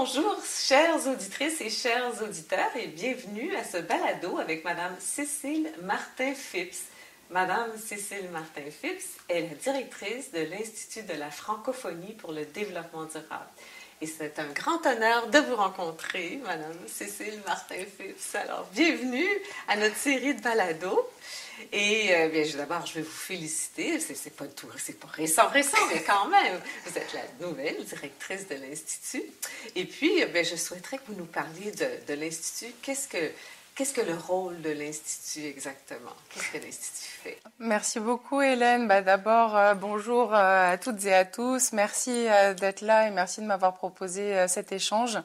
bonjour, chères auditrices et chers auditeurs, et bienvenue à ce balado avec Madame Cécile Martin-Phipps. Madame Cécile Martin-Phipps est la directrice de l'Institut de la francophonie pour le développement durable. Et c'est un grand honneur de vous rencontrer, Madame Cécile Martin-Phipps. Alors, bienvenue à notre série de balados. Et euh, bien, d'abord, je vais vous féliciter. C'est pas tout, c'est pas récent, récent, mais quand même, vous êtes la nouvelle directrice de l'Institut. Et puis, euh, bien, je souhaiterais que vous nous parliez de, de l'Institut. Qu'est-ce que Qu'est-ce que le rôle de l'Institut exactement? Qu'est-ce que l'Institut fait? Merci beaucoup, Hélène. Bah, D'abord, euh, bonjour à toutes et à tous. Merci d'être là et merci de m'avoir proposé cet échange.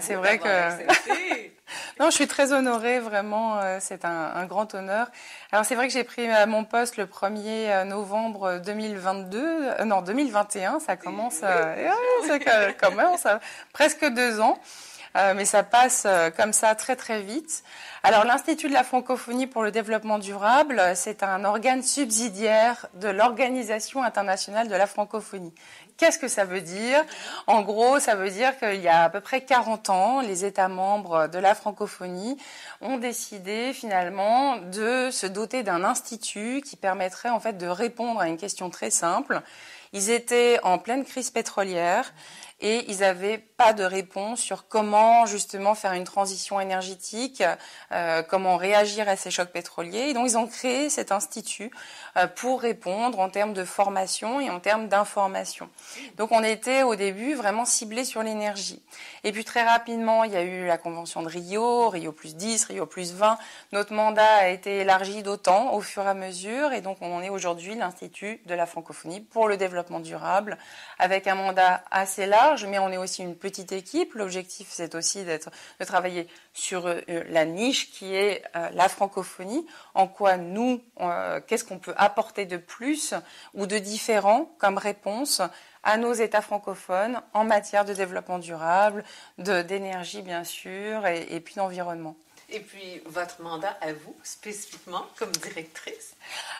C'est vrai que. Non, je suis très honorée, vraiment, euh, c'est un, grand honneur. Alors c'est vrai que j'ai pris euh, mon poste le 1er euh, novembre 2022, non 2021, ça commence, ça commence presque deux ans. mais ça passe comme ça très très vite. Alors l'Institut de la francophonie pour le développement durable, c'est un organe subsidiaire de l'Organisation internationale de la francophonie. Qu'est-ce que ça veut dire En gros, ça veut dire qu'il y a à peu près 40 ans, les États membres de la francophonie ont décidé finalement de se doter d'un institut qui permettrait en fait de répondre à une question très simple. Ils étaient en pleine crise pétrolière et ils n'avaient pas de réponse sur comment justement faire une transition énergétique, euh, comment réagir à ces chocs pétroliers. Et donc ils ont créé cet institut euh, pour répondre en termes de formation et en termes d'information. Donc on était au début vraiment ciblé sur l'énergie. Et puis très rapidement, il y a eu la convention de Rio, Rio plus 10, Rio plus 20. Notre mandat a été élargi d'autant au fur et à mesure et donc on est aujourd'hui l'Institut de la francophonie pour le développement durable avec un mandat assez large mais on est aussi une petite équipe. L'objectif, c'est aussi d'être, de travailler sur euh, la niche qui est euh, la francophonie. En quoi nous, euh, qu'est-ce qu'on peut apporter de plus ou de différent comme réponse à nos États francophones en matière de développement durable, d'énergie bien sûr, et puis d'environnement. Et puis, votre mandat à vous, spécifiquement, comme directrice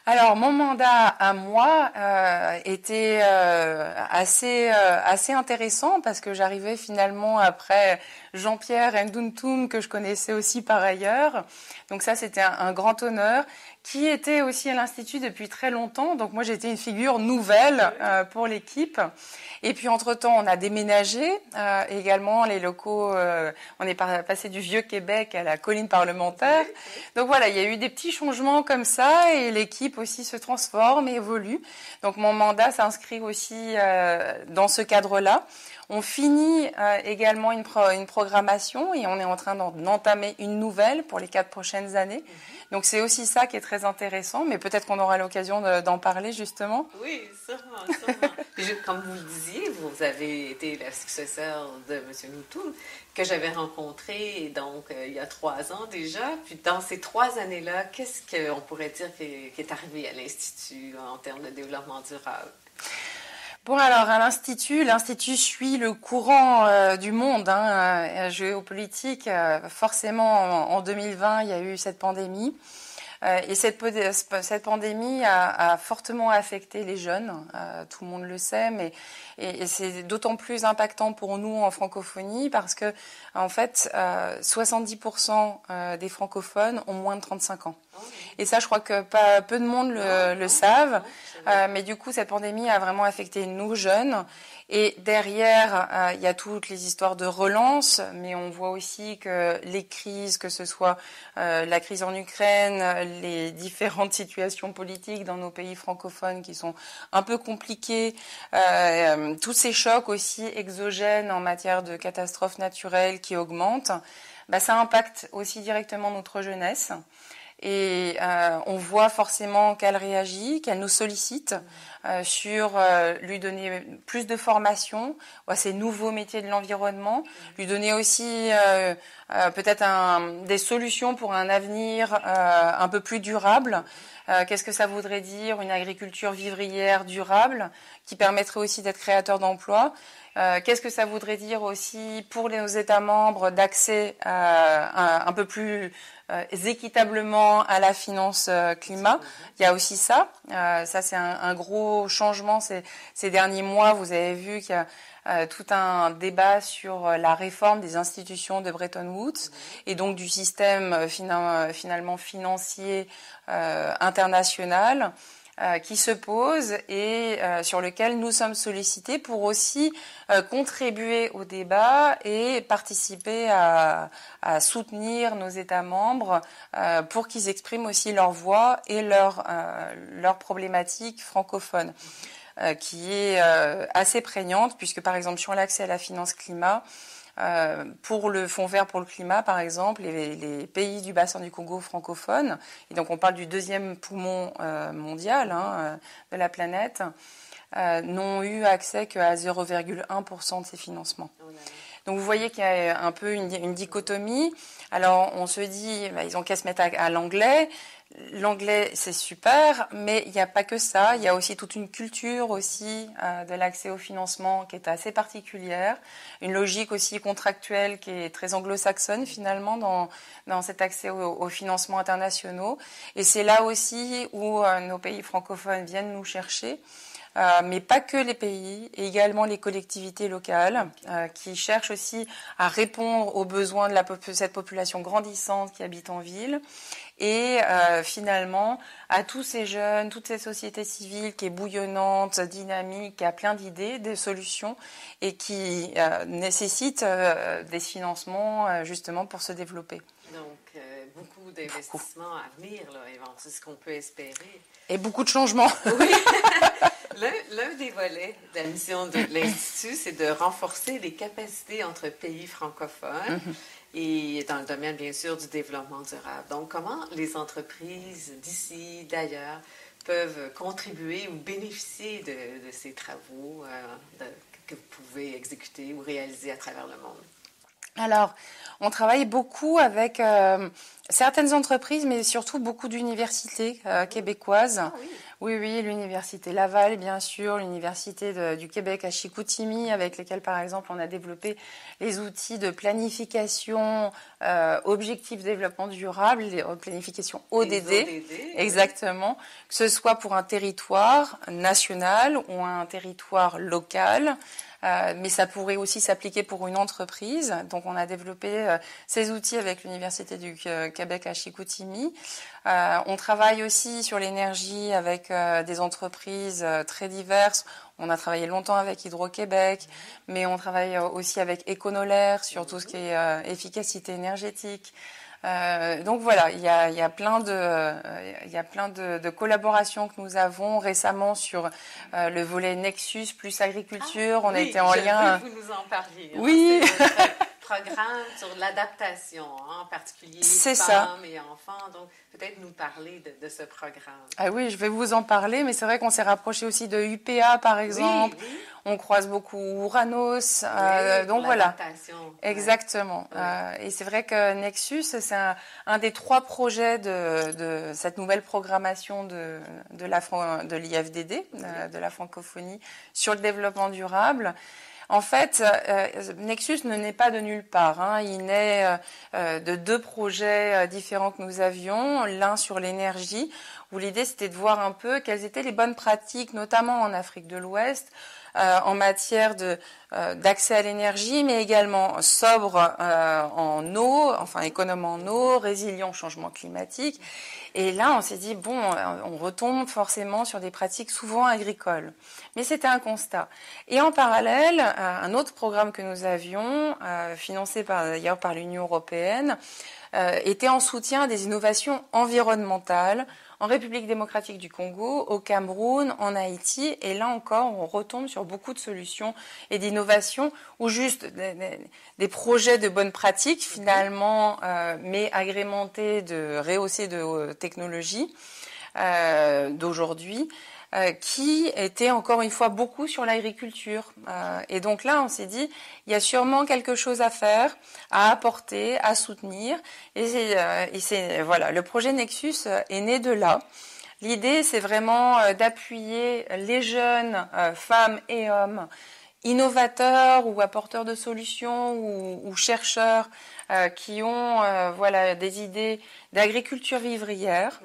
Alors, mon mandat à moi euh, était euh, assez, euh, assez intéressant parce que j'arrivais finalement après Jean-Pierre Nduntum, que je connaissais aussi par ailleurs. Donc ça, c'était un, grand honneur qui était aussi à l'Institut depuis très longtemps. Donc moi, j'étais une figure nouvelle pour l'équipe. Et puis, entre-temps, on a déménagé euh, également les locaux. Euh, on est passé du vieux Québec à la colline parlementaire. Donc voilà, il y a eu des petits changements comme ça et l'équipe aussi se transforme et évolue. Donc mon mandat s'inscrit aussi euh, dans ce cadre-là. On finit euh, également une, une, programmation et on est en train d'entamer une nouvelle pour les quatre prochaines années. Mhm. Donc c'est aussi ça qui est très intéressant, mais peut-être qu'on aura l'occasion d'en parler justement. Oui, sûrement, sûrement. comme vous le disiez, vous avez été la successeur de M. Moutoum, que j'avais rencontré donc euh, il y a trois ans déjà. Puis dans ces trois années-là, qu'est-ce qu'on pourrait dire qui est arrivé à l'Institut en termes de développement durable? Bon, alors à l'Institut, l'Institut suit le courant euh, du monde hein, euh, géopolitique. Euh, forcément, en, 2020, il y a eu cette pandémie. Et cette, cette pandémie a, fortement affecté les jeunes, tout le monde le sait, mais c'est d'autant plus impactant pour nous en francophonie parce que, en fait, 70% des francophones ont moins de 35 ans. Et ça, je crois que pas, peu de monde le, le savent. Euh, mais du coup, cette pandémie a vraiment affecté nous jeunes. Et derrière, euh, il y a toutes les histoires de relance, mais on voit aussi que les crises, que ce soit euh, la crise en Ukraine, les différentes situations politiques dans nos pays francophones qui sont un peu compliquées, tous ces chocs aussi exogènes en matière de catastrophes naturelles qui augmentent, bah, ça impacte aussi directement notre jeunesse. Et euh, on voit forcément qu'elle réagit, qu'elle nous sollicite euh, sur euh, lui donner plus de formation à ces nouveaux métiers de l'environnement, lui donner aussi peut-être des solutions pour un avenir un peu plus durable. Qu'est-ce que ça voudrait dire Une agriculture vivrière durable qui permettrait aussi d'être créateur d'emplois. Qu'est-ce que ça voudrait dire aussi pour les États membres d'accès un peu plus euh, équitablement à la finance euh, climat? Il y a aussi ça. Euh, ça, c'est un, gros changement ces, ces, derniers mois. Vous avez vu qu'il y a tout un débat sur la réforme des institutions de Bretton Woods et donc du système finalement financier international. Euh, qui se pose et euh, sur lequel nous sommes sollicités pour aussi euh, contribuer au débat et participer à, soutenir nos États membres pour qu'ils expriment aussi leur voix et leur, leur problématique francophone. qui est assez prégnante, puisque par exemple sur l'accès à la finance climat, euh, pour le Fonds vert pour le climat, par exemple, les, pays du bassin du Congo francophone, et donc on parle du deuxième poumon euh, mondial hein, euh, de la planète, n'ont eu accès qu'à 0,1% de ces financements. Donc vous voyez qu'il y a un peu une, dichotomie. Alors on se dit, bah, ils ont qu'à se mettre à l'anglais. L'anglais, c'est super, mais il n'y a pas que ça. Il y a aussi toute une culture aussi euh, de l'accès au financement qui est assez particulière, une logique aussi contractuelle qui est très anglo-saxonne finalement dans, dans cet accès aux financements internationaux. Et c'est là aussi où euh, nos pays francophones viennent nous chercher. Euh, mais pas que les pays, et également les collectivités locales euh, qui cherchent aussi à répondre aux besoins de la, cette population grandissante qui habite en ville et euh, finalement à tous ces jeunes, toutes ces sociétés civiles qui est bouillonnante, dynamique, qui a plein d'idées, des solutions et qui nécessitent des financements justement pour se développer. Donc beaucoup d'investissements à venir, c'est ce qu'on peut espérer. Et beaucoup de changements. Oui. L'un des volets de la mission de l'Institut, c'est de renforcer les capacités entre pays francophones mhm. Et dans le domaine, bien sûr, du développement durable. Donc, comment les entreprises d'ici, d'ailleurs, peuvent contribuer ou bénéficier de, ces travaux euh, que vous pouvez exécuter ou réaliser à travers le monde? Alors, on travaille beaucoup avec euh, certaines entreprises, mais surtout beaucoup d'universités euh, québécoises. Ah oui, oui, l'université Laval, bien sûr, l'université du Québec à Chicoutimi, avec lesquelles, par exemple, on a développé les outils de planification euh, objectif développement durable, planification ODD, exactement, que ce soit pour un territoire national ou un territoire local. Euh, mais ça pourrait aussi s'appliquer pour une entreprise. Donc on a développé euh, ces outils avec l'Université du euh, Québec à Chicoutimi. on travaille aussi sur l'énergie avec des entreprises très diverses. On a travaillé longtemps avec Hydro-Québec, mais on travaille aussi avec Econolaire sur tout ce qui est efficacité énergétique. Euh, donc voilà, il y a, y a, plein de, il y a plein de, de, collaborations que nous avons récemment sur euh, le volet Nexus plus agriculture. Ah, on été en lien. Vous nous en parliez. Hein. Oui. programme sur l'adaptation, hein, en particulier les femmes et enfants. Donc, peut-être nous parler de, ce programme. Ah oui, je vais vous en parler, mais c'est vrai qu'on s'est rapproché aussi de UPA, par exemple. On croise beaucoup Uranos. Euh, donc voilà. Exactement. Euh, et c'est vrai que Nexus, c'est un, des trois projets de, cette nouvelle programmation de, de l'IFDD, euh, de la francophonie, sur le développement durable. En fait, euh, Nexus ne naît pas de nulle part. Hein. Il naît euh, euh, de deux projets différents que nous avions. L'un sur l'énergie, où l'idée c'était de voir un peu quelles étaient les bonnes pratiques, notamment en Afrique de l'Ouest, en matière d'accès à l'énergie, mais également sobre en eau, enfin économe en eau, résilient au changement climatique. Et là, on s'est dit, bon, on retombe forcément sur des pratiques souvent agricoles. Mais c'était un constat. Et en parallèle, euh, un autre programme que nous avions, euh, financé d'ailleurs par l'Union européenne, euh, était en soutien des innovations environnementales en République démocratique du Congo, au Cameroun, en Haïti. Et là encore, on retombe sur beaucoup de solutions et d'innovations ou juste des, projets de bonnes pratiques finalement, euh, mais agrémentés de rehausser de euh, technologies euh, d'aujourd'hui. Euh, qui était encore une fois beaucoup sur l'agriculture. Euh, et donc là, on s'est dit, il y a sûrement quelque chose à faire, à apporter, à soutenir. Et euh, voilà, le projet Nexus est né de là. L'idée, c'est vraiment d'appuyer les jeunes femmes et hommes innovateurs ou apporteurs de solutions ou, chercheurs qui ont voilà des idées d'agriculture vivrière.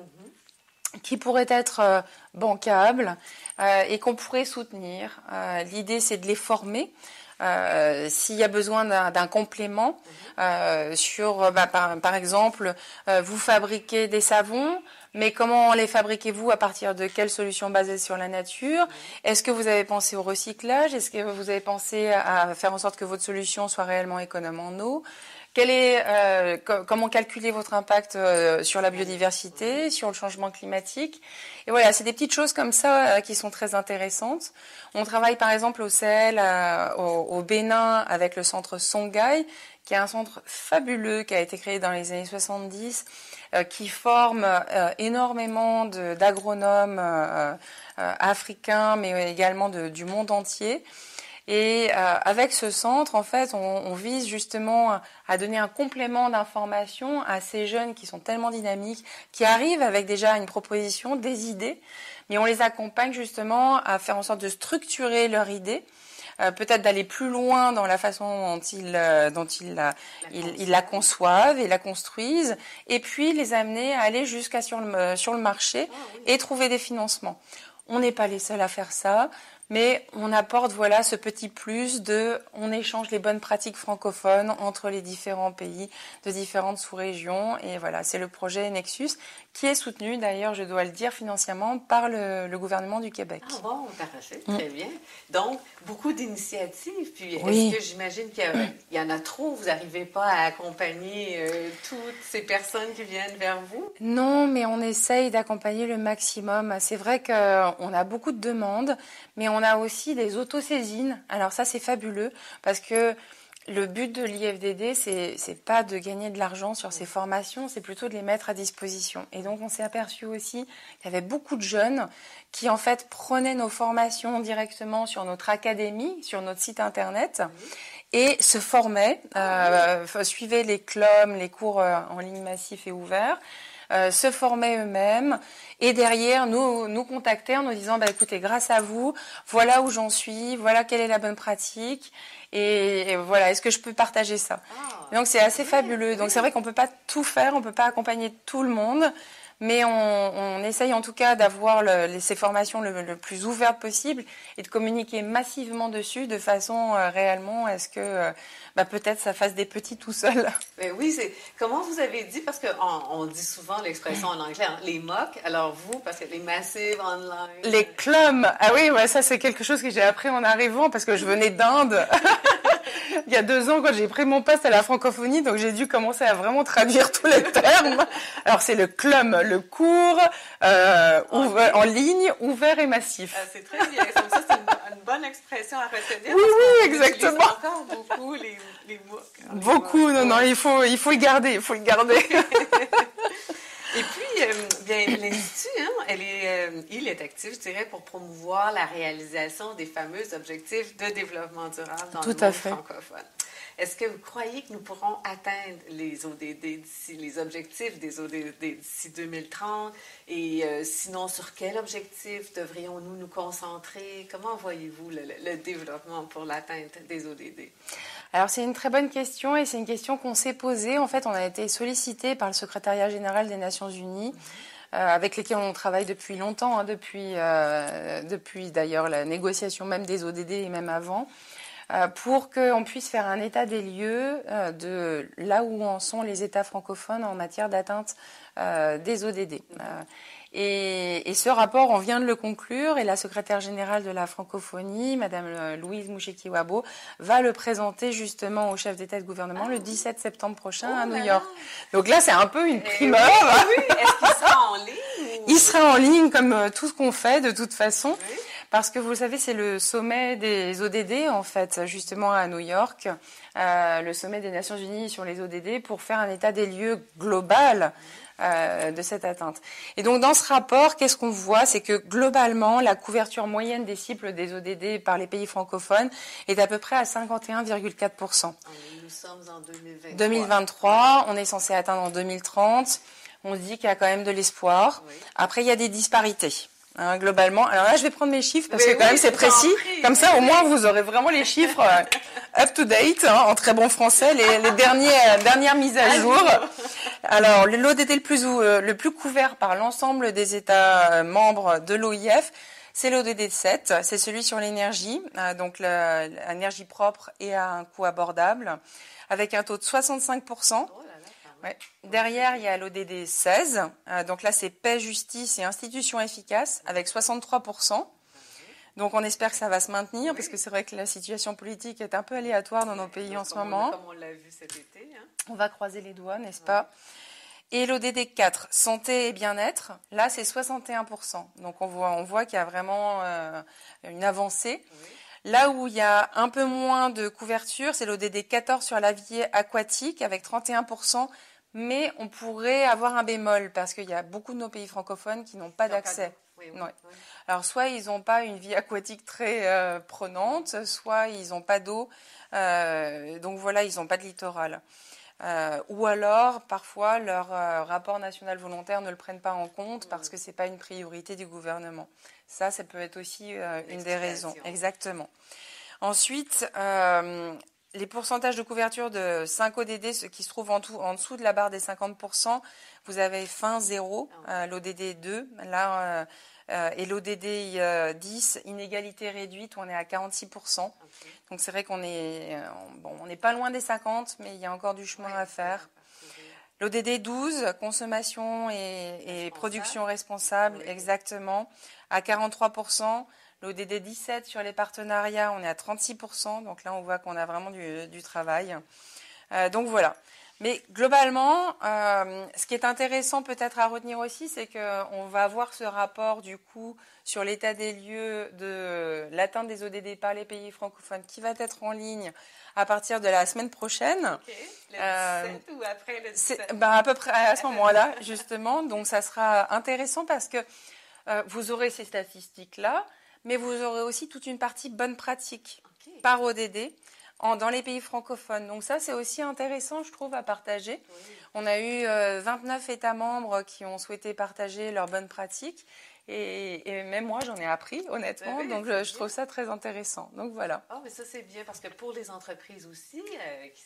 Qui pourraient être euh, bancables euh, et qu'on pourrait soutenir. Euh, l'idée, c'est de les former euh, s'il y a besoin d'un complément euh, sur, bah, par, par, exemple, euh, vous fabriquez des savons, mais comment les fabriquez-vous à partir de quelles solutions basées sur la nature? Est-ce que vous avez pensé au recyclage? Est-ce que vous avez pensé à faire en sorte que votre solution soit réellement économe en eau? Euh, comment calculer votre impact euh, sur la biodiversité, sur le changement climatique? Et voilà, c'est des petites choses comme ça euh, qui sont très intéressantes. On travaille par exemple au Sahel, au, Bénin, avec le centre Songhai, qui est un centre fabuleux qui a été créé dans les années 70, qui forme énormément d'agronomes africains, mais également du monde entier. Et euh, avec ce centre, en fait, on, on, vise justement à donner un complément d'information à ces jeunes qui sont tellement dynamiques, qui arrivent avec déjà une proposition, des idées, mais on les accompagne justement à faire en sorte de structurer leur idée. Euh, peut-être d'aller plus loin dans la façon dont ils, euh, dont ils, la, ils, la conçoivent et la construisent, et puis les amener à aller jusqu'à sur le, sur le marché ah et trouver des financements. On n'est pas les seuls à faire ça mais on apporte voilà ce petit plus de on échange les bonnes pratiques francophones entre les différents pays de différentes sous-régions. Et voilà c'est le projet Nexus qui est soutenu d'ailleurs je dois le dire financièrement par le, gouvernement du Québec. Ah bon, très bien. Donc beaucoup d'initiatives puis est-ce que j'imagine qu'il y, en a trop vous n'arrivez pas à accompagner euh, toutes ces personnes qui viennent vers vous? Non, mais on essaye d'accompagner le maximum. C'est vrai qu'on a beaucoup de demandes mais on a aussi des autosaisines. Alors ça, c'est fabuleux parce que le but de l'IFDD, c'est pas de gagner de l'argent sur ces formations, c'est plutôt de les mettre à disposition. Et donc, on s'est aperçu aussi qu'il y avait beaucoup de jeunes qui, en fait, prenaient nos formations directement sur notre académie, sur notre site internet, et se formaient, euh, suivaient les CLOM, les cours euh, en ligne massifs et ouverts, euh, se formaient eux-mêmes et derrière nous nous contacter en nous disant bah écoutez grâce à vous voilà où j'en suis voilà quelle est la bonne pratique et, voilà est-ce que je peux partager ça? Ah. donc c'est assez fabuleux. Donc c'est vrai qu'on peut pas tout faire on peut pas accompagner tout le monde mais on, essaye en tout cas d'avoir ces formations le, plus ouvertes possible et de communiquer massivement dessus de façon euh, réellement à ce que euh, bah, peut-être ça fasse des petits tout seul. Mais oui, c'est comment vous avez dit parce qu'on on dit souvent l'expression en anglais hein, les MOOC. Alors vous, parce que les massive online. Les clums. Ah oui, ça c'est quelque chose que j'ai appris en arrivant parce que je venais d'Inde. il y a deux ans quand j'ai pris mon poste à la francophonie, donc j'ai dû commencer à vraiment traduire tous les termes. Alors c'est le clum, le cours euh, en, ligne, ouvert et massif. Ah, c'est très bien. Ça, c'est une, bonne expression à retenir. Oui, oui, exactement. encore beaucoup les, les mots. Beaucoup, non, non, il faut, il faut y garder, il faut y garder. Et puis, euh, bien, l'Institut, hein, elle est, euh, il est actif, je dirais, pour promouvoir la réalisation des fameux objectifs de développement durable dans le monde francophone. Est-ce que vous croyez que nous pourrons atteindre les ODD les objectifs des ODD d'ici 2030? Et euh, sinon, sur quel objectif devrions-nous nous concentrer? Comment voyez-vous le, développement pour l'atteinte des ODD? Alors c'est une très bonne question et c'est une question qu'on s'est posée. En fait, on a été sollicité par le secrétariat général des Nations Unies. Euh, avec lesquels on travaille depuis longtemps, hein, depuis, euh, depuis d'ailleurs la négociation même des ODD et même avant, pour qu'on puisse faire un état des lieux euh, de là où en sont les États francophones en matière d'atteinte euh, des ODD. Et, et, ce rapport, on vient de le conclure, et la secrétaire générale de la francophonie, Madame Louise Mouchekiwabo, va le présenter justement au chef d'État et de gouvernement le 17 septembre prochain à oh New York. Donc là, c'est un peu une primeur. Oui, Est-ce qu'il sera en ligne Il sera en ligne comme tout ce qu'on fait de toute façon. Parce que vous le savez, c'est le sommet des ODD, en fait, justement à New York, euh, le sommet des Nations Unies sur les ODD, pour faire un état des lieux global euh, de cette atteinte. Et donc dans ce rapport, qu'est-ce qu'on voit? C'est que globalement, la couverture moyenne des cibles des ODD par les pays francophones est à peu près à 51,4%. Nous sommes en 2023. 2023, on est censé atteindre en 2030. On dit qu'il y a quand même de l'espoir. Après, il y a des disparités. Hein, globalement. Alors là, je vais prendre mes chiffres parce que quand même c'est précis. Comme ça, au moins, vous aurez vraiment les chiffres euh, up to date, hein, en très bon français, les, les derniers, euh, dernières mises à jour. Alors, l'ODD le plus, euh, le plus couvert par l'ensemble des États membres de l'OIF, C'est l'ODD 7, c'est celui sur l'énergie, donc l'énergie propre et à un coût abordable, avec un taux de 65%. Derrière, il y a l'ODD 16, euh, donc là c'est paix, justice et institutions efficaces, avec 63%. Donc on espère que ça va se maintenir, parce que c'est vrai que la situation politique est un peu aléatoire dans nos pays en ce moment. Comme on l'a vu cet été. Hein. On va croiser les doigts, n'est-ce pas? Et l'ODD 4, santé et bien-être, là c'est 61%. Donc on voit, on voit qu'il y a vraiment euh, une avancée. Là où il y a un peu moins de couverture, c'est l'ODD 14 sur la vie aquatique avec 31%. Mais on pourrait avoir un bémol parce qu'il y a beaucoup de nos pays francophones qui n'ont pas d'accès. Alors soit ils n'ont pas une vie aquatique très euh, prenante, soit ils n'ont pas d'eau. Euh, donc voilà, ils n'ont pas de littoral. Euh, ou alors, parfois, leur rapport national volontaire ne le prennent pas en compte parce que ce n'est pas une priorité du gouvernement. Ça, ça peut être aussi une des raisons. Exactement. Ensuite, les pourcentages de couverture de 5 ODD ce qui se trouvent en, en, dessous de la barre des 50%, vous avez fin 0, ah l'ODD 2. Là, euh, et l'ODD 10, inégalité réduite, on est à 46%. Donc c'est vrai qu'on est, euh, bon, on n'est pas loin des 50, mais il y a encore du chemin à faire. L'ODD 12, consommation et, production responsable, exactement, à 43%. L'ODD 17 sur les partenariats, on est à 36%. Donc là, on voit qu'on a vraiment du, travail. Euh, donc voilà. Mais globalement, euh, ce qui est intéressant peut-être à retenir aussi, c'est qu'on va avoir ce rapport du coup sur l'état des lieux de l'atteinte des ODD par les pays francophones qui va être en ligne à partir de la semaine prochaine. Ok. Le 17 euh, ou après le 17 ben, À peu près à ce moment-là, justement. Donc ça sera intéressant parce que euh, vous aurez ces statistiques-là, mais vous aurez aussi toute une partie bonne pratique par ODD dans les pays francophones. Donc ça, c'est aussi intéressant, je trouve, à partager. On a eu 29 euh, États membres qui ont souhaité partager leurs bonnes pratiques. Et, même moi, j'en ai appris, honnêtement. donc, je, trouve ça très intéressant. Donc, voilà. Oh, mais ça, c'est bien parce que pour les entreprises aussi, euh, qui,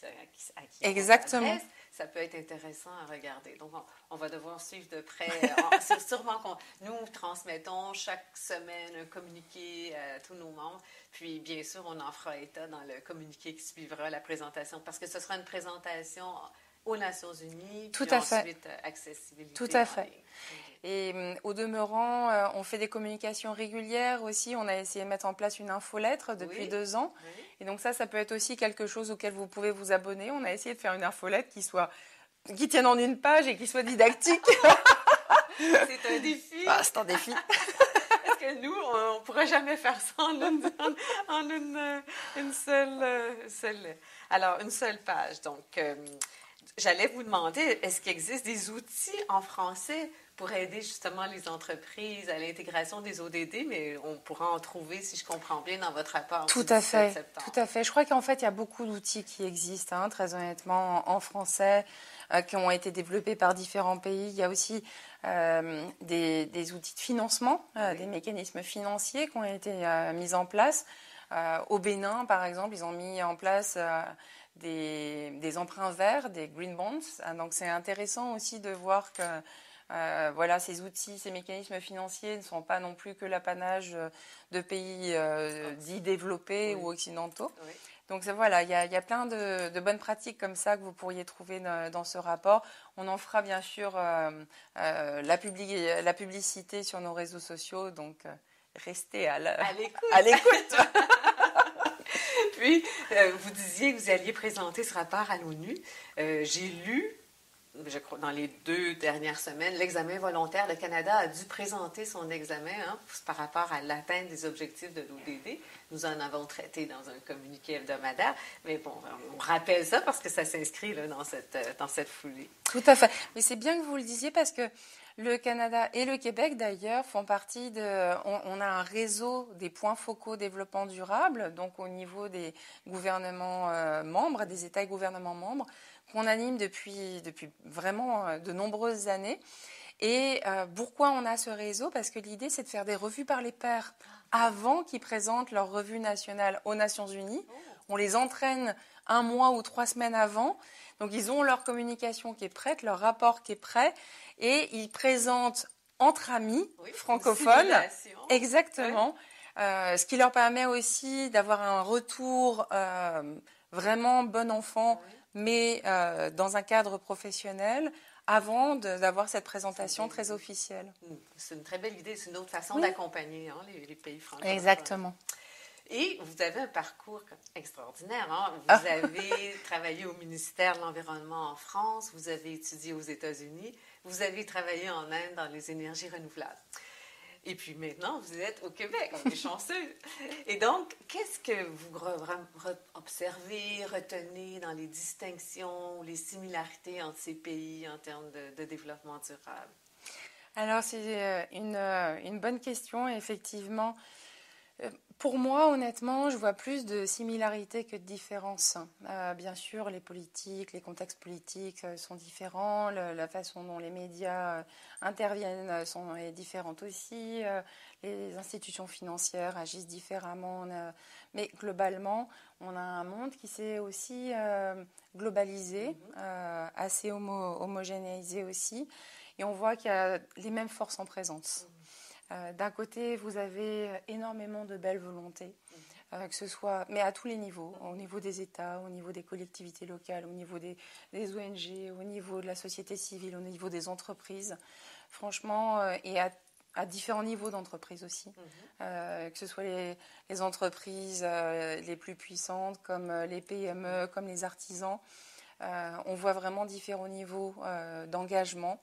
qui, Exactement. ça peut être intéressant à regarder. Donc, on, va devoir suivre de près. C'est sûrement qu'on nous transmettons chaque semaine un communiqué à tous nos membres. Puis, bien sûr, on en fera état dans le communiqué qui suivra la présentation parce que ce sera une présentation aux Nations Unies. Tout à ensuite, fait. Euh, accessibilité. Tout à fait. Et euh, au demeurant, euh, on fait des communications régulières aussi. On a essayé de mettre en place une infolettre depuis deux ans. Et donc ça, ça peut être aussi quelque chose auquel vous pouvez vous abonner. On a essayé de faire une infolettre qui soit qui tienne en une page et qui soit didactique. c'est un défi. Ah, c'est un défi. Parce que nous, on ne pourrait jamais faire ça en une, en une, une seule, seule, alors une seule page? Donc J'allais vous demander, est-ce qu'il existe des outils en français pour aider justement les entreprises à l'intégration des ODD, mais on pourra en trouver, si je comprends bien, dans votre rapport. Tout à fait, tout à fait. Je crois qu'en fait, il y a beaucoup d'outils qui existent, hein, très honnêtement, en français, euh, qui ont été développés par différents pays. Il y a aussi euh, des, outils de financement, euh, des mécanismes financiers qui ont été mis en place. au Bénin, par exemple, ils ont mis en place des, emprunts verts, des green bonds. Ah, donc c'est intéressant aussi de voir que euh, voilà, ces outils, ces mécanismes financiers ne sont pas non plus que l'apanage de pays euh, dits développés ou occidentaux. Donc voilà, il y, a, plein de, bonnes pratiques comme ça que vous pourriez trouver dans, ce rapport. On en fera bien sûr euh, la, la, publicité sur nos réseaux sociaux, donc restez à l'écoute. Puis, euh, vous disiez que vous alliez présenter ce rapport à l'ONU. Euh, j'ai lu, je crois, dans les deux dernières semaines, l'examen volontaire. Le Canada a dû présenter son examen hein, par rapport à l'atteinte des objectifs de l'ODD. Nous en avons traité dans un communiqué hebdomadaire. Mais bon, on rappelle ça parce que ça s'inscrit dans cette, euh, dans cette foulée. Tout à fait. Mais c'est bien que vous le disiez parce que le Canada et le Québec, d'ailleurs, font partie de. On, a un réseau des points focaux développement durable, donc au niveau des gouvernements euh, membres, des États et gouvernements membres, qu'on anime depuis, depuis vraiment euh, de nombreuses années. Et euh, pourquoi on a ce réseau? Parce que l'idée, c'est de faire des revues par les pairs avant qu'ils présentent leur revue nationale aux Nations Unies. On les entraîne un mois ou trois semaines avant. Donc ils ont leur communication qui est prête, leur rapport qui est prêt, et ils présentent entre amis francophones. Exactement. ce qui leur permet aussi d'avoir un retour vraiment bon enfant, mais dans un cadre professionnel avant d'avoir cette présentation très officielle. Hmm. C'est une très belle idée, c'est une autre façon d'accompagner hein, les, pays francophones. Exactement. Et vous avez un parcours extraordinaire. Hein? Vous ah. avez travaillé au ministère de l'Environnement en France, vous avez étudié aux États-Unis, vous avez travaillé en Inde dans les énergies renouvelables. Et puis maintenant, vous êtes au Québec, on est chanceux. Et donc, qu'est-ce que vous observez, retenez dans les distinctions, les similarités entre ces pays en termes de, développement durable? Alors, c'est euh, euh, une, bonne question, effectivement. Euh, pour moi, honnêtement, je vois plus de similarités que de différences. Euh, bien sûr, les politiques, les contextes politiques euh, sont différents, la façon dont les médias interviennent sont, est différente aussi, les institutions financières agissent différemment, mais globalement, on a un monde qui s'est aussi globalisé, mm-hmm. assez homogénéisé aussi, et on voit qu'il y a les mêmes forces en présence. Euh, d'un côté, vous avez énormément de belles volontés, euh, que ce soit, mais à tous les niveaux, au niveau des États, au niveau des collectivités locales, au niveau des, ONG, au niveau de la société civile, au niveau des entreprises. Franchement, euh, et à, différents niveaux d'entreprises aussi, mhm. que ce soit les, les entreprises les plus puissantes, comme les PME, comme les artisans. on voit vraiment différents niveaux d'engagement.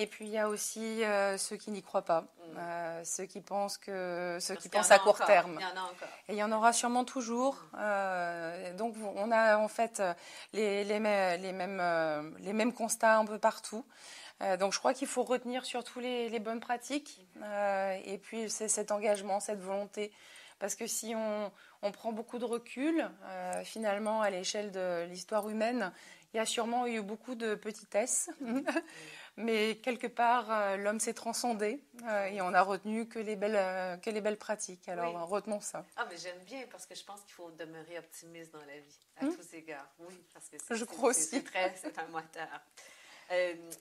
Et puis il y a aussi euh, ceux qui n'y croient pas, mm. euh, ceux qui pensent que ceux qui pensent à court terme. Il y en a encore. Et il y en aura sûrement toujours. Mm. Euh, donc on a en fait les, les, les, mêmes les mêmes constats un peu partout. donc je crois qu'il faut retenir surtout les, les bonnes pratiques et puis c'est cet engagement, cette volonté. Parce que si on, on prend beaucoup de recul, finalement à l'échelle de l'histoire humaine, il y a sûrement eu beaucoup de petitesses. Mais quelque part, euh, l'homme s'est transcendé euh, et on a retenu que les belles, euh, que les belles pratiques. Alors retenons ça. Ah, mais j'aime bien parce que je pense qu'il faut demeurer optimiste dans la vie, à hmm? tous égards. Oui, parce que je crois aussi. C'est un moteur.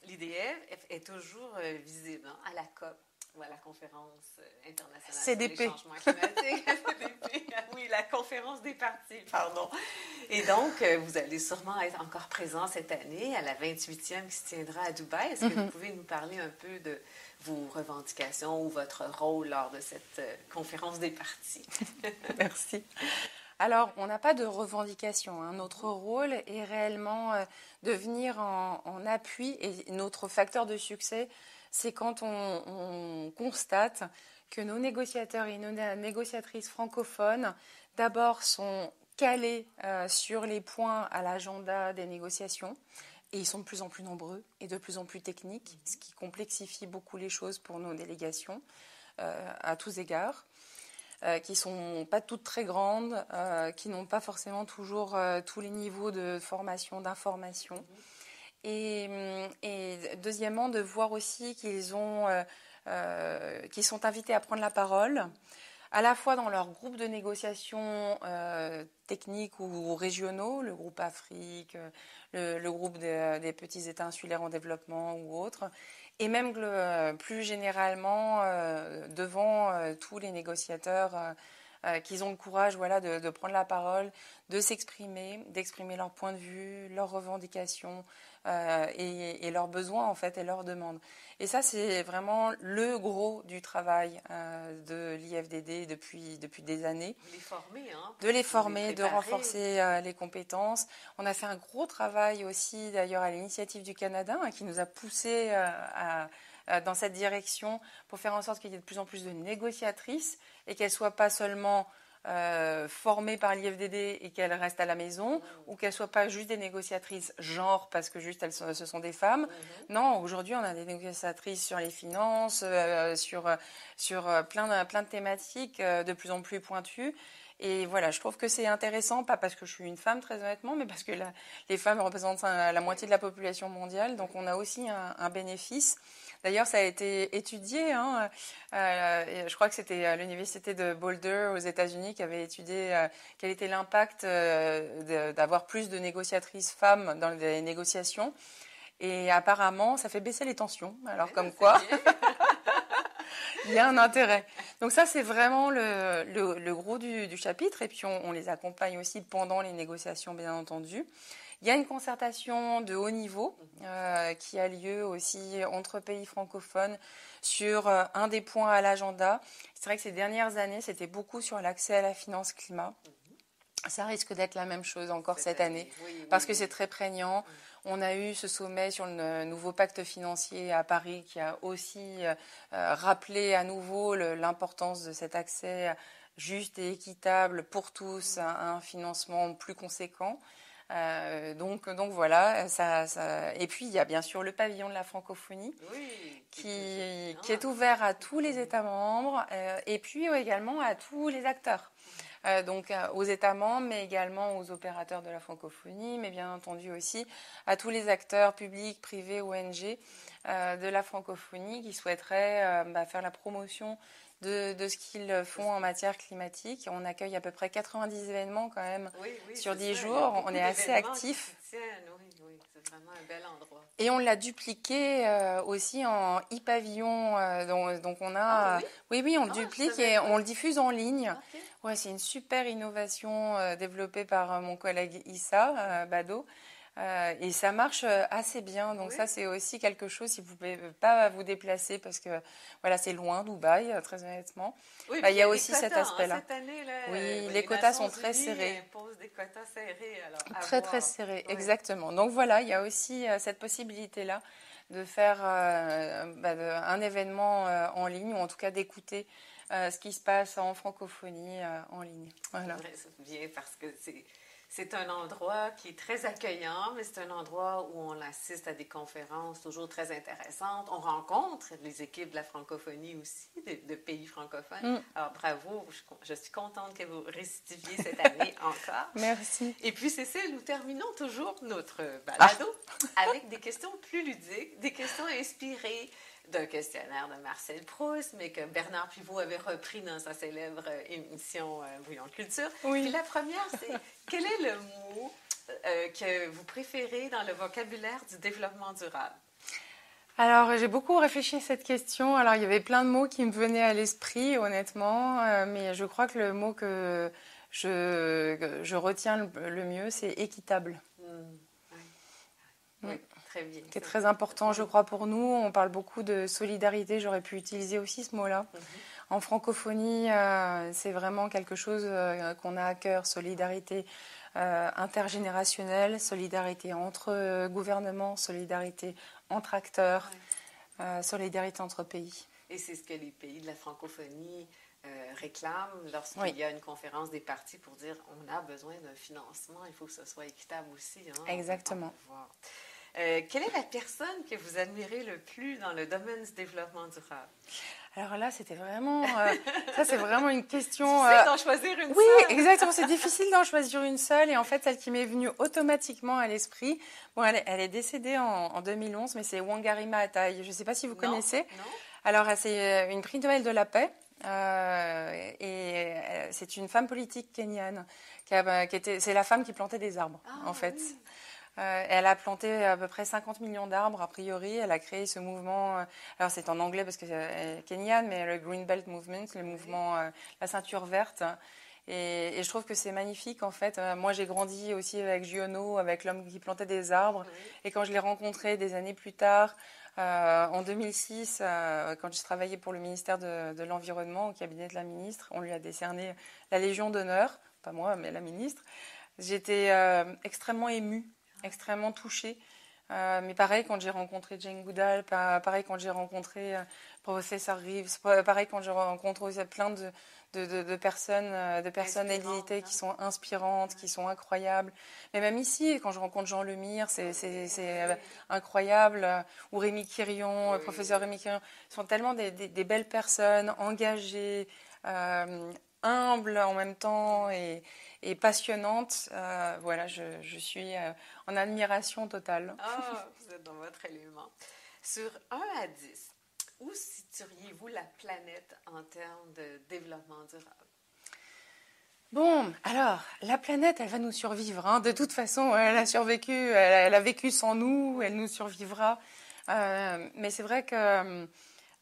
L'IDF est toujours visible hein, à la COP à la conférence internationale CDP. sur les changements climatiques. CDP. Oui, la conférence des partis, pardon. Et donc, euh, vous allez sûrement être encore présent cette année à la 28e qui se tiendra à Dubaï. Est-ce que vous mhm. pouvez nous parler un peu de vos revendications ou votre rôle lors de cette euh, conférence des partis? Merci. Alors, on n'a pas de revendication. Hein. Notre rôle est réellement euh, de venir en, en, appui et notre facteur de succès, c'est quand on, on, constate que nos négociateurs et nos négociatrices francophones, d'abord, sont calés euh, sur les points à l'agenda des négociations. Et ils sont de plus en plus nombreux et de plus en plus techniques, ce qui complexifie beaucoup les choses pour nos délégations euh, à tous égards, euh, qui sont pas toutes très grandes, qui n'ont pas forcément toujours tous les niveaux de formation, d'information. Et, et, deuxièmement, de voir aussi qu'ils ont, qu'ils sont invités à prendre la parole à la fois dans leur groupe de négociation euh, techniques ou régionaux, le groupe Afrique, le, le groupe des petits États insulaires en développement ou autres, et même plus généralement euh, devant euh, tous les négociateurs euh, qu'ils ont le courage voilà, de, de, prendre la parole, de s'exprimer, d'exprimer leur point de vue, leurs revendications euh, et, et, leurs besoins en fait et leurs demandes. Et ça, c'est vraiment le gros du travail euh, de l'IFDD depuis, depuis des années. De les former, hein, De les former, de renforcer euh, les compétences. On a fait un gros travail aussi d'ailleurs à l'initiative du Canada hein, qui nous a poussé à dans cette direction pour faire en sorte qu'il y ait de plus en plus de négociatrices et qu'elles ne soient pas seulement euh, formées par l'IFDD et qu'elles restent à la maison, ou qu'elles ne soient pas juste des négociatrices genre parce que juste elles ce sont des femmes. Mhm. Non, aujourd'hui on a des négociatrices sur les finances, euh, sur, sur plein, de, plein de thématiques de plus en plus pointues. Et voilà, je trouve que c'est intéressant, pas parce que je suis une femme très honnêtement, mais parce que les femmes représentent la moitié de la population mondiale, donc on a aussi un, un bénéfice. D'ailleurs, ça a été étudié. Hein, euh, je crois que c'était euh, l'université de Boulder aux États-Unis qui avait étudié euh, quel était l'impact d'avoir plus de négociatrices femmes dans les négociations. Et apparemment, ça fait baisser les tensions. Alors, comme quoi. il y a un intérêt. Donc ça, c'est vraiment le, le, gros du, du, chapitre. Et puis, on, on, les accompagne aussi pendant les négociations, bien entendu. Il y a une concertation de haut niveau euh, qui a lieu aussi entre pays francophones sur euh, un des points à l'agenda. C'est vrai que ces dernières années, c'était beaucoup sur l'accès à la finance climat. Ça risque d'être la même chose encore cette, année, parce que c'est très prégnant. On a eu ce sommet sur le nouveau pacte financier à Paris qui a aussi euh, rappelé à nouveau l'importance de cet accès juste et équitable pour tous à un financement plus conséquent. Euh, donc, donc voilà, ça, ça, et puis il y a bien sûr le pavillon de la francophonie qui, qui, est ouvert à tous les États membres euh, et puis également à tous les acteurs. Euh, donc aux États membres, mais également aux opérateurs de la francophonie, mais bien entendu aussi à tous les acteurs publics, privés, ONG de la francophonie qui souhaiteraient bah, faire la promotion de, de ce qu'ils font en matière climatique. On accueille à peu près 90 événements quand même sur 10 jours. On est assez actifs. Oui, oui, c'est vraiment un bel endroit. Et on l'a dupliqué euh, aussi en e-pavillon. Euh, donc, donc, on a. Ah, oui? oui, on ah, duplique et on le diffuse en ligne. Ouais, c'est une super innovation euh, développée par mon collègue Issa Bado. Euh, et ça marche euh, assez bien. Donc ça, c'est aussi quelque chose si vous ne pouvez pas vous déplacer parce que voilà, c'est loin, Dubaï, euh, très honnêtement. Oui, bah, il y a aussi cet hein, aspect-là. oui, les quotas sont très serrés. des quotas serrés. très très serrés, exactement. Donc voilà, il y a aussi cette possibilité-là de faire bah, un événement en ligne ou en tout cas d'écouter ce qui se passe en francophonie en ligne. Voilà. Bien parce que c'est c'est un endroit qui est très accueillant, mais c'est un endroit où on assiste à des conférences toujours très intéressantes. On rencontre les équipes de la francophonie aussi, de, pays francophones. Mm. Alors bravo, je, suis contente que vous récidiviez cette année encore. Merci. Et puis Cécile, nous terminons toujours notre balado ah. avec des questions plus ludiques, des questions inspirées d'un questionnaire de Marcel Proust, mais que Bernard Pivot avait repris dans sa célèbre euh, émission euh, Bouillon de culture. Oui. Puis la première, c'est quel est le mot euh, que vous préférez dans le vocabulaire du développement durable? Alors, j'ai beaucoup réfléchi à cette question. Alors, il y avait plein de mots qui me venaient à l'esprit, honnêtement, mais je crois que le mot que je, je retiens le, mieux, c'est équitable. Mmh. Oui qui est très important, je crois, pour nous. On parle beaucoup de solidarité. J'aurais pu utiliser aussi ce mot-là. Mhm. En francophonie, euh, c'est vraiment quelque chose euh, qu'on a à cœur, solidarité euh, intergénérationnelle, solidarité entre gouvernements, solidarité entre acteurs, solidarité entre pays. Et c'est ce que les pays de la francophonie réclament lorsqu'il y a une conférence des partis pour dire on a besoin d'un financement, il faut que ce soit équitable aussi. Hein, Exactement. Euh, quelle est la personne que vous admirez le plus dans le domaine du développement durable? Alors là, c'était vraiment. Euh, ça, c'est vraiment une question. C'est euh, d'en choisir une oui, seule. Oui, exactement. C'est difficile d'en choisir une seule. Et en fait, celle qui m'est venue automatiquement à l'esprit, bon, elle, elle, est décédée en, 2011, mais c'est Wangari Maathai. Je ne sais pas si vous connaissez. Non. Alors, c'est une prix Nobel de la paix. et c'est une femme politique kenyane. Qui, qui c'est la femme qui plantait des arbres, ah, en fait. Oui. Euh, elle a planté à peu près 50 millions d'arbres, a priori. Elle a créé ce mouvement, euh, alors c'est en anglais parce que c'est euh, kenyan, mais le Green Belt Movement, le mouvement, la ceinture verte. Et, je trouve que c'est magnifique en fait. moi j'ai grandi aussi avec Giono, avec l'homme qui plantait des arbres. Et quand je l'ai rencontré des années plus tard, en 2006, quand je travaillais pour le ministère de l'Environnement au cabinet de la ministre, on lui a décerné la Légion d'honneur, pas moi, mais la ministre. J'étais extrêmement émue extrêmement touchée. Euh, mais pareil, quand j'ai rencontré Jane Goodall, pareil quand j'ai rencontré euh, professeur Reeves, pareil quand j'ai rencontré plein de, de, de, personnes, euh, de personnalités qui sont inspirantes, qui sont incroyables. Mais même ici, quand je rencontre Jean Lemire, c'est incroyable. Ou Rémi Quirion, professeur Rémi Quirion, sont tellement des, des, belles personnes, engagées, humbles en même temps et, et passionnante. Euh, voilà, je, je suis euh, en admiration totale. Ah, vous êtes dans votre élément. Sur 1 à 10, où situeriez-vous la planète en termes de développement durable? Bon, alors, la planète, elle va nous survivre. Hein. De toute façon, elle a survécu, elle a, vécu sans nous, elle nous survivra. Euh, mais c'est vrai que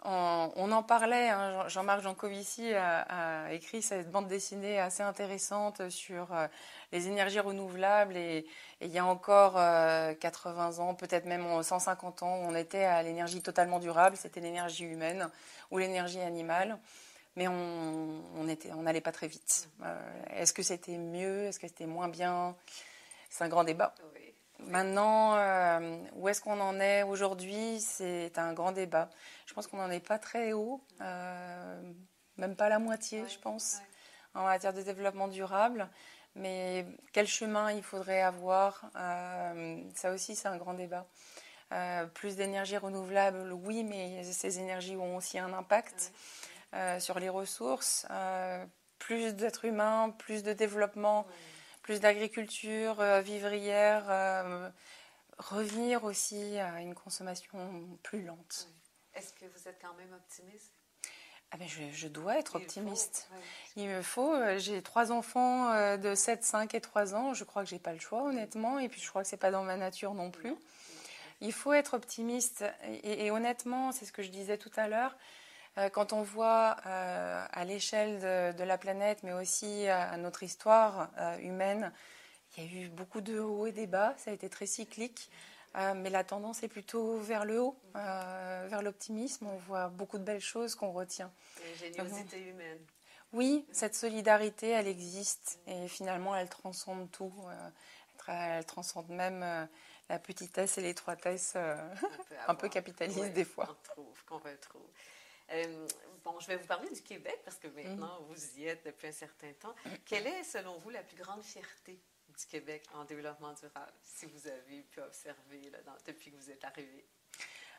on, en parlait, hein, Jean-Marc Jancovici a, écrit cette bande dessinée assez intéressante sur euh, les énergies renouvelables et, il y a encore 80 euh, ans, peut-être même 150 ans, on était à l'énergie totalement durable, c'était l'énergie humaine ou l'énergie animale, mais on n'allait pas très vite. Euh, est-ce que c'était mieux? Est-ce que c'était moins bien? C'est un grand débat. Maintenant, euh, où est-ce qu'on en est aujourd'hui C'est un grand débat. Je pense qu'on n'en est pas très haut, euh, même pas la moitié, je pense, en matière de développement durable. Mais quel chemin il faudrait avoir euh, Ça aussi, c'est un grand débat. plus d'énergie renouvelable, oui, mais ces énergies ont aussi un impact sur les ressources. plus d'êtres humains, plus de développement plus d'agriculture euh, vivrière, euh, revenir aussi à une consommation plus lente. Est-ce que vous êtes quand même optimiste? Ah ben je, dois être optimiste. Il me faut. Euh, j'ai trois enfants de 7, 5 et 3 ans. Je crois que j'ai pas le choix, honnêtement. Et puis je crois que c'est pas dans ma nature non plus. Il faut être optimiste. et honnêtement, c'est ce que je disais tout à l'heure. Euh, quand on voit euh, à l'échelle de, la planète, mais aussi à, notre histoire euh, humaine, il y a eu beaucoup de hauts et des bas, ça a été très cyclique, mais la tendance est plutôt vers le haut, vers l'optimisme. On voit beaucoup de belles choses qu'on retient. L'ingéniosité humaine. Oui, cette solidarité, elle existe et finalement, elle transcende tout. Elle transcende même la petitesse et l'étroitesse un peu capitaliste des fois. Qu'on trouve, qu'on retrouve. Euh, bon, je vais vous parler du Québec parce que maintenant mhm. vous y êtes depuis un certain temps. Quelle est, selon vous, la plus grande fierté du Québec en développement durable, si vous avez pu observer là, depuis que vous êtes arrivé?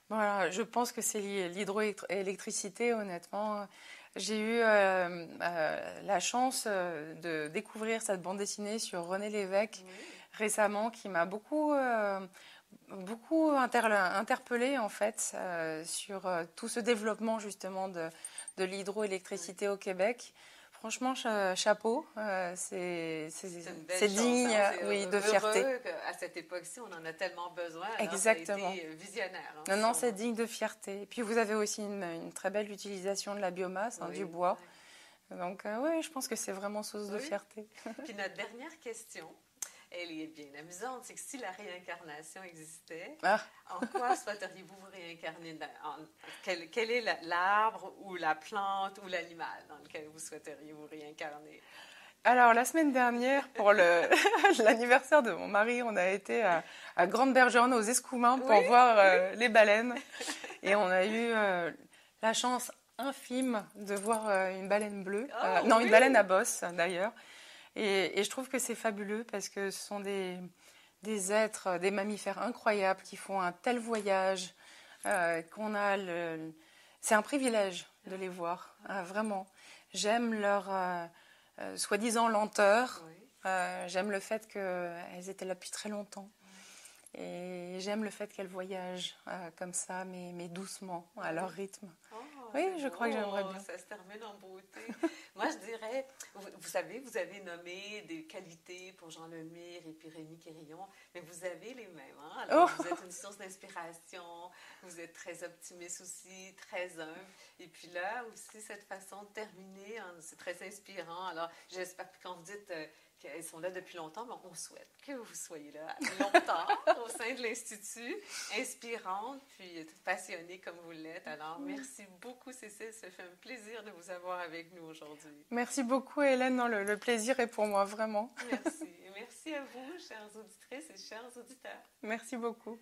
Voilà, je pense que c'est l'hydroélectricité, honnêtement. J'ai eu euh, euh, la chance de découvrir cette bande dessinée sur René Lévesque récemment, qui m'a beaucoup beaucoup interpellé en fait euh, sur euh, tout ce développement justement de, de l'hydroélectricité au Québec. Franchement, chapeau, euh, c'est digne hein, oui, de fierté. À cette époque-ci, on en a tellement besoin. Exactement. visionnaire. Hein, non, non, c'est digne de fierté. Et puis vous avez aussi une, très belle utilisation de la biomasse, hein, du bois. Donc oui, je pense que c'est vraiment source de fierté. Puis notre dernière question, elle est bien amusante, c'est que si la réincarnation existait, ah. en quoi souhaiteriez-vous vous réincarner quel, est l'arbre ou la plante ou l'animal dans lequel vous souhaiteriez vous réincarner? Alors, la semaine dernière, pour l'anniversaire de mon mari, on a été à, Grande Bergeronne, aux Escoumins, pour voir euh, les baleines. Et on a eu euh, la chance infime de voir euh, une baleine bleue. Oh, non, une baleine à bosse, d'ailleurs. Et, je trouve que c'est fabuleux parce que ce sont des, des, êtres, des mammifères incroyables qui font un tel voyage euh, qu'on a le... C'est un privilège de les voir, euh, vraiment. J'aime leur euh, soi-disant lenteur. J'aime le fait qu'elles étaient là depuis très longtemps. Et j'aime le fait qu'elles voyagent comme ça, mais, mais doucement, à leur rythme. Oh, oui, je crois que j'aimerais bien. Ça se termine en beauté. Moi, je dirais, vous, savez, vous avez nommé des qualités pour Jean Lemire et puis Rémi Quérillon, mais vous avez les mêmes. Hein? Alors, oh! Vous êtes une source d'inspiration, vous êtes très optimiste aussi, très humble. Et puis là aussi, cette façon de terminer, hein, c'est très inspirant. Alors, j'espère que quand vous dites... Euh, qu'elles sont là depuis longtemps, mais on souhaite que vous soyez là longtemps au sein de l'Institut, inspirante, puis passionnée comme vous l'êtes. Alors, merci beaucoup, Cécile. Ça fait un plaisir de vous avoir avec nous aujourd'hui. Merci beaucoup, Hélène. Non, le, plaisir est pour moi, vraiment. Merci. Merci à vous, chères auditrices et chers auditeurs. Merci beaucoup.